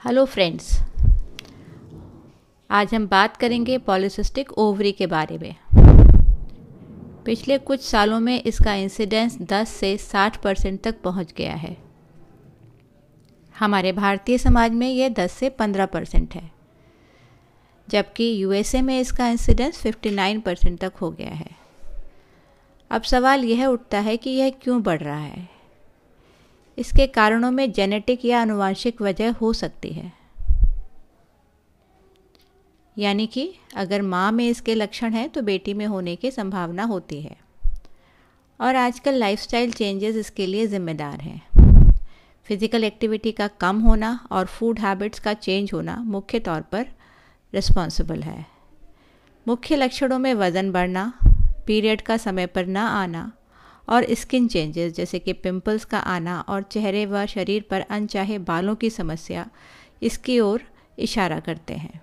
Hello friends आज हम बात करेंगे पॉलिसिस्टिक ओवरी के बारे में। पिछले कुछ सालों में इसका इंसिडेंस 10 से 60 परसेंट तक पहुँच गया है। हमारे भारतीय समाज में यह 10 से 15 परसेंट है, जबकि यूएसए में इसका इंसिडेंस 59 परसेंट तक हो गया है। अब सवाल यह उठता है कि यह क्यों बढ़ रहा है? इसके कारणों में जेनेटिक या अनुवांशिक वजह हो सकती है। यानी कि अगर माँ में इसके लक्षण हैं तो बेटी में होने की संभावना होती है। और आजकल लाइफस्टाइल चेंजेस इसके लिए ज़िम्मेदार हैं। फ़िज़िकल एक्टिविटी का कम होना और फ़ूड हैबिट्स का चेंज होना मुख्य तौर पर रिस्पॉन्सिबल है। मुख्य लक्षणों में वज़न बढ़ना पीरियड का समय पर ना आना और स्किन चेंजेस जैसे कि पिंपल्स का आना और चेहरे व शरीर पर अनचाहे बालों की समस्या, इसकी ओर इशारा करते हैं।